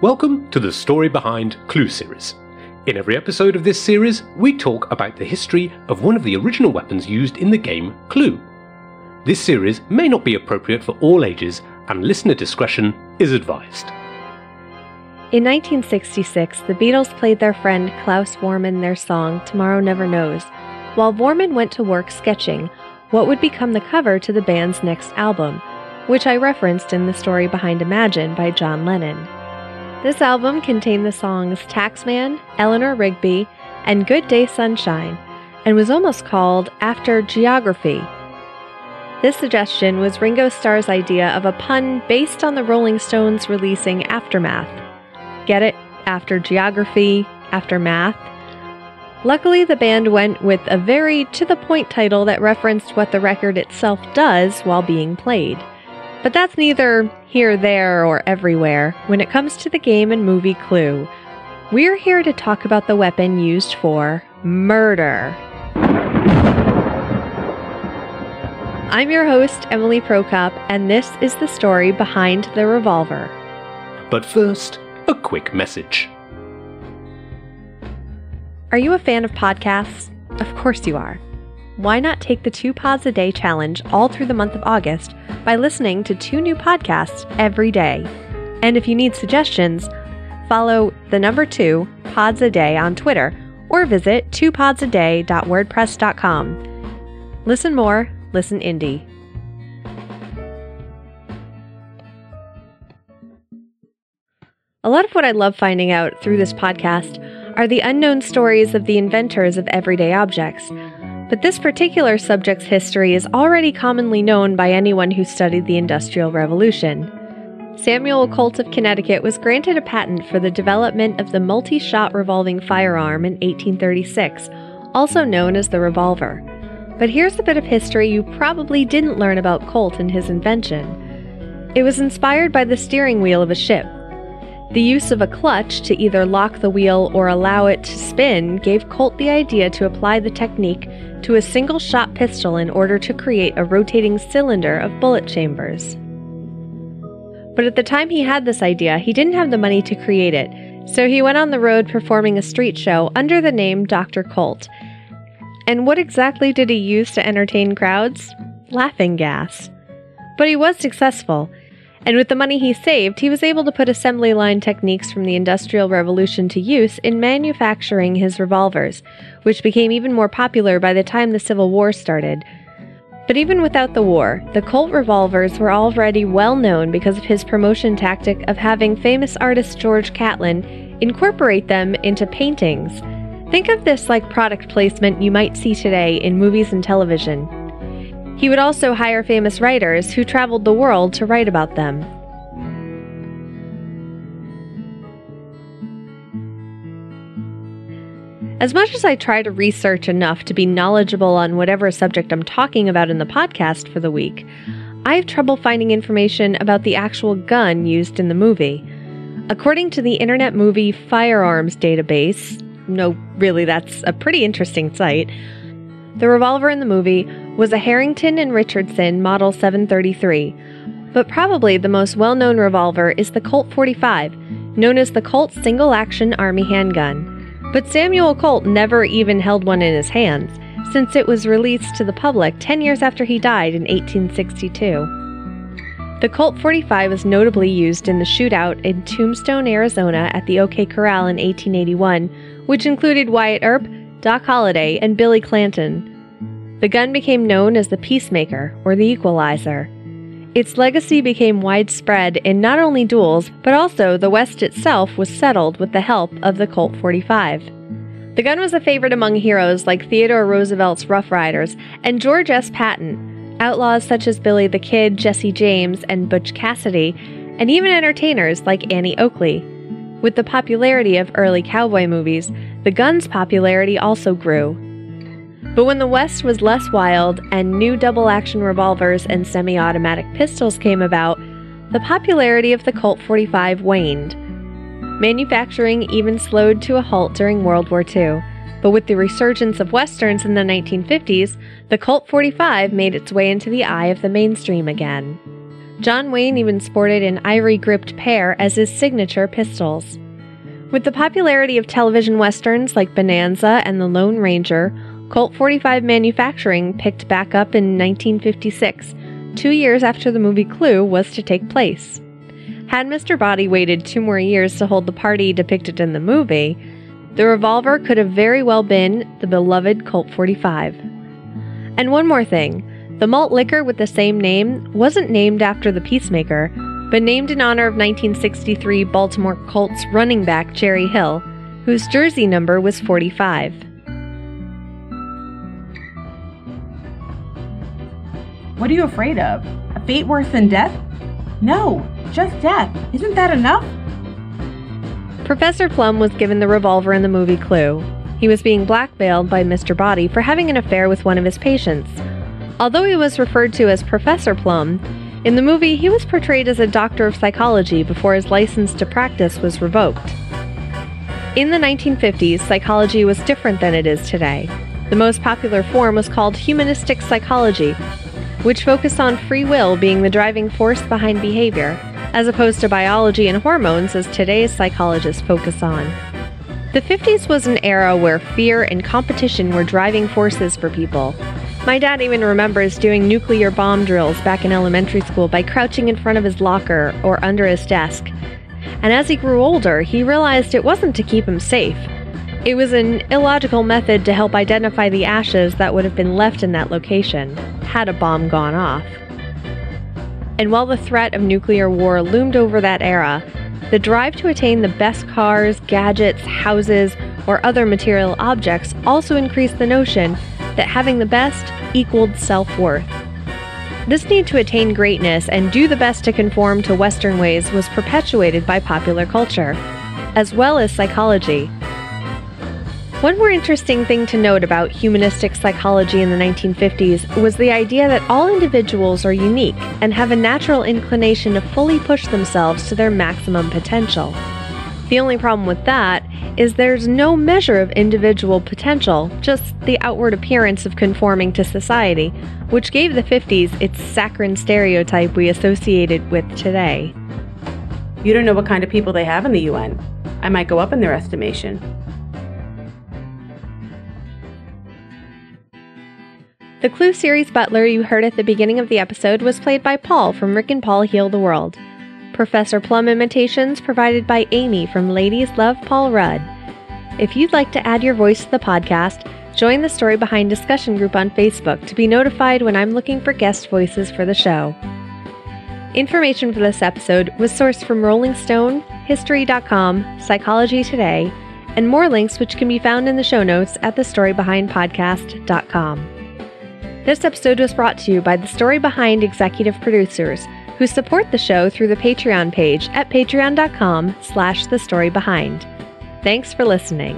Welcome to the story behind Clue series. In every episode of this series, we talk about the history of one of the original weapons used in the game Clue. This series may not be appropriate for all ages, and listener discretion is advised. In 1966, the Beatles played their friend Klaus Voormann their song Tomorrow Never Knows, while Voormann went to work sketching what would become the cover to the band's next album, which I referenced in the story behind Imagine by John Lennon. This album contained the songs Taxman, Eleanor Rigby, and Good Day Sunshine, and was almost called After Geography. This suggestion was Ringo Starr's idea of a pun based on the Rolling Stones releasing Aftermath. Get it? After geography, after math. Luckily, the band went with a very to the point title that referenced what the record itself does while being played. But that's neither here, there, or everywhere when it comes to the game and movie Clue. We're here to talk about the weapon used for murder. I'm your host, Emily Prokop, and this is the story behind the revolver. But first, a quick message. Are you a fan of podcasts? Of course you are. Why not take the two pods a day challenge all through the month of August by listening to two new podcasts every day? And if you need suggestions, follow the number two pods a day on Twitter or visit twopodsaday.wordpress.com. Listen more, listen indie. A lot of what I love finding out through this podcast are the unknown stories of the inventors of everyday objects. But this particular subject's history is already commonly known by anyone who studied the Industrial Revolution. Samuel Colt of Connecticut was granted a patent for the development of the multi shot revolving firearm in 1836, also known as the revolver. But here's a bit of history you probably didn't learn about Colt and his invention. It was inspired by the steering wheel of a ship. The use of a clutch to either lock the wheel or allow it to spin gave Colt the idea to apply the technique to a single shot pistol in order to create a rotating cylinder of bullet chambers. But at the time he had this idea, he didn't have the money to create it, so he went on the road performing a street show under the name Dr. Colt. And what exactly did he use to entertain crowds? Laughing gas. But he was successful. And with the money he saved, he was able to put assembly line techniques from the Industrial Revolution to use in manufacturing his revolvers, which became even more popular by the time the Civil War started. But even without the war, the Colt revolvers were already well known because of his promotion tactic of having famous artist George Catlin incorporate them into paintings. Think of this like product placement you might see today in movies and television. He would also hire famous writers who traveled the world to write about them. As much as I try to research enough to be knowledgeable on whatever subject I'm talking about in the podcast for the week, I have trouble finding information about the actual gun used in the movie. According to the Internet Movie Firearms Database, no, really, that's a pretty interesting site, the revolver in the movie was a Harrington and Richardson Model 733, but probably the most well known revolver is the Colt 45, known as the Colt Single Action Army Handgun. But Samuel Colt never even held one in his hands, since it was released to the public 10 years after he died in 1862. The Colt 45 was notably used in the shootout in Tombstone, Arizona at the OK Corral in 1881, which included Wyatt Earp, Doc Holliday, and Billy Clanton. The gun became known as the Peacemaker or the Equalizer. Its legacy became widespread in not only duels, but also the West itself was settled with the help of the Colt 45. The gun was a favorite among heroes like Theodore Roosevelt's Rough Riders and George S. Patton, outlaws such as Billy the Kid, Jesse James, and Butch Cassidy, and even entertainers like Annie Oakley. With the popularity of early cowboy movies, the gun's popularity also grew, but when the West was less wild and new double action revolvers and semi automatic pistols came about, the popularity of the Colt 45 waned. Manufacturing even slowed to a halt during World War II, but with the resurgence of Westerns in the 1950s, the Colt 45 made its way into the eye of the mainstream again. John Wayne even sported an ivory gripped pair as his signature pistols. With the popularity of television westerns like Bonanza and The Lone Ranger, Colt 45 manufacturing picked back up in 1956, two years after the movie Clue was to take place. Had Mr. Boddy waited two more years to hold the party depicted in the movie, the revolver could have very well been the beloved Colt 45. And one more thing the malt liquor with the same name wasn't named after the Peacemaker, but named in honor of 1963 Baltimore Colts running back Jerry Hill, whose jersey number was 45. What are you afraid of? A fate worse than death? No, just death. Isn't that enough? Professor Plum was given the revolver in the movie Clue. He was being blackmailed by Mr. Boddy for having an affair with one of his patients. Although he was referred to as Professor Plum, in the movie he was portrayed as a doctor of psychology before his license to practice was revoked. In the 1950s, psychology was different than it is today. The most popular form was called humanistic psychology, which focused on free will being the driving force behind behavior, as opposed to biology and hormones as today's psychologists focus on. The 50s was an era where fear and competition were driving forces for people, my dad even remembers doing nuclear bomb drills back in elementary school by crouching in front of his locker or under his desk. And as he grew older, he realized it wasn't to keep him safe. It was an illogical method to help identify the ashes that would have been left in that location, had a bomb gone off. And while the threat of nuclear war loomed over that era, the drive to attain the best cars, gadgets, houses, or other material objects also increased the notion that having the best equaled self worth. This need to attain greatness and do the best to conform to Western ways was perpetuated by popular culture, as well as psychology. One more interesting thing to note about humanistic psychology in the 1950s was the idea that all individuals are unique and have a natural inclination to fully push themselves to their maximum potential. The only problem with that is there's no measure of individual potential, just the outward appearance of conforming to society, which gave the 50s its saccharine stereotype we associated with today. You don't know what kind of people they have in the UN. I might go up in their estimation. The Clue series butler you heard at the beginning of the episode was played by Paul from Rick and Paul Heal the World. Professor Plum imitations provided by Amy from Ladies Love Paul Rudd. If you'd like to add your voice to the podcast, join the Story Behind discussion group on Facebook to be notified when I'm looking for guest voices for the show. Information for this episode was sourced from Rolling Stone, History.com, Psychology Today, and more links which can be found in the show notes at thestorybehindpodcast.com. This episode was brought to you by the Story Behind executive producers who support the show through the Patreon page at patreon.com slash the story behind. Thanks for listening.